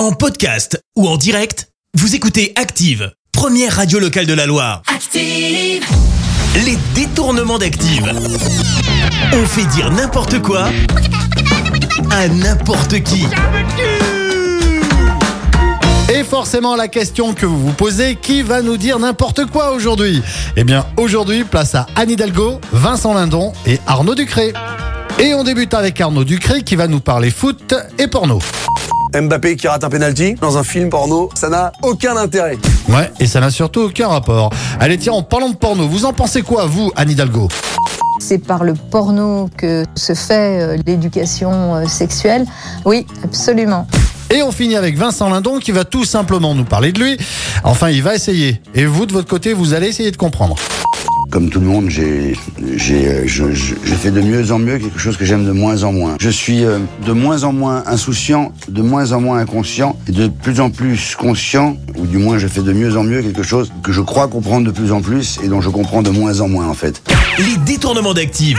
En podcast ou en direct, vous écoutez Active, première radio locale de la Loire. Active. Les détournements d'Active. On fait dire n'importe quoi à n'importe qui. Et forcément la question que vous vous posez, qui va nous dire n'importe quoi aujourd'hui? Eh bien aujourd'hui, place à Anne Hidalgo, Vincent Lindon et Arnaud Ducré. Et on débute avec Arnaud Ducré qui va nous parler foot et porno. Mbappé qui rate un penalty dans un film porno, ça n'a aucun intérêt. Ouais, et ça n'a surtout aucun rapport. Allez tiens, en parlant de porno, vous en pensez quoi vous, Anne Hidalgo? C'est par le porno que se fait euh, l'éducation euh, sexuelle. Oui, absolument. Et on finit avec Vincent Lindon qui va tout simplement nous parler de lui. Enfin, il va essayer. Et vous, de votre côté, vous allez essayer de comprendre. Comme tout le monde, j'ai, euh, fais de mieux en mieux quelque chose que j'aime de moins en moins. Je suis euh, de moins en moins insouciant, de moins en moins inconscient, et de plus en plus conscient, ou du moins je fais de mieux en mieux quelque chose que je crois comprendre de plus en plus et dont je comprends de moins en moins en fait. Les détournements d'Active.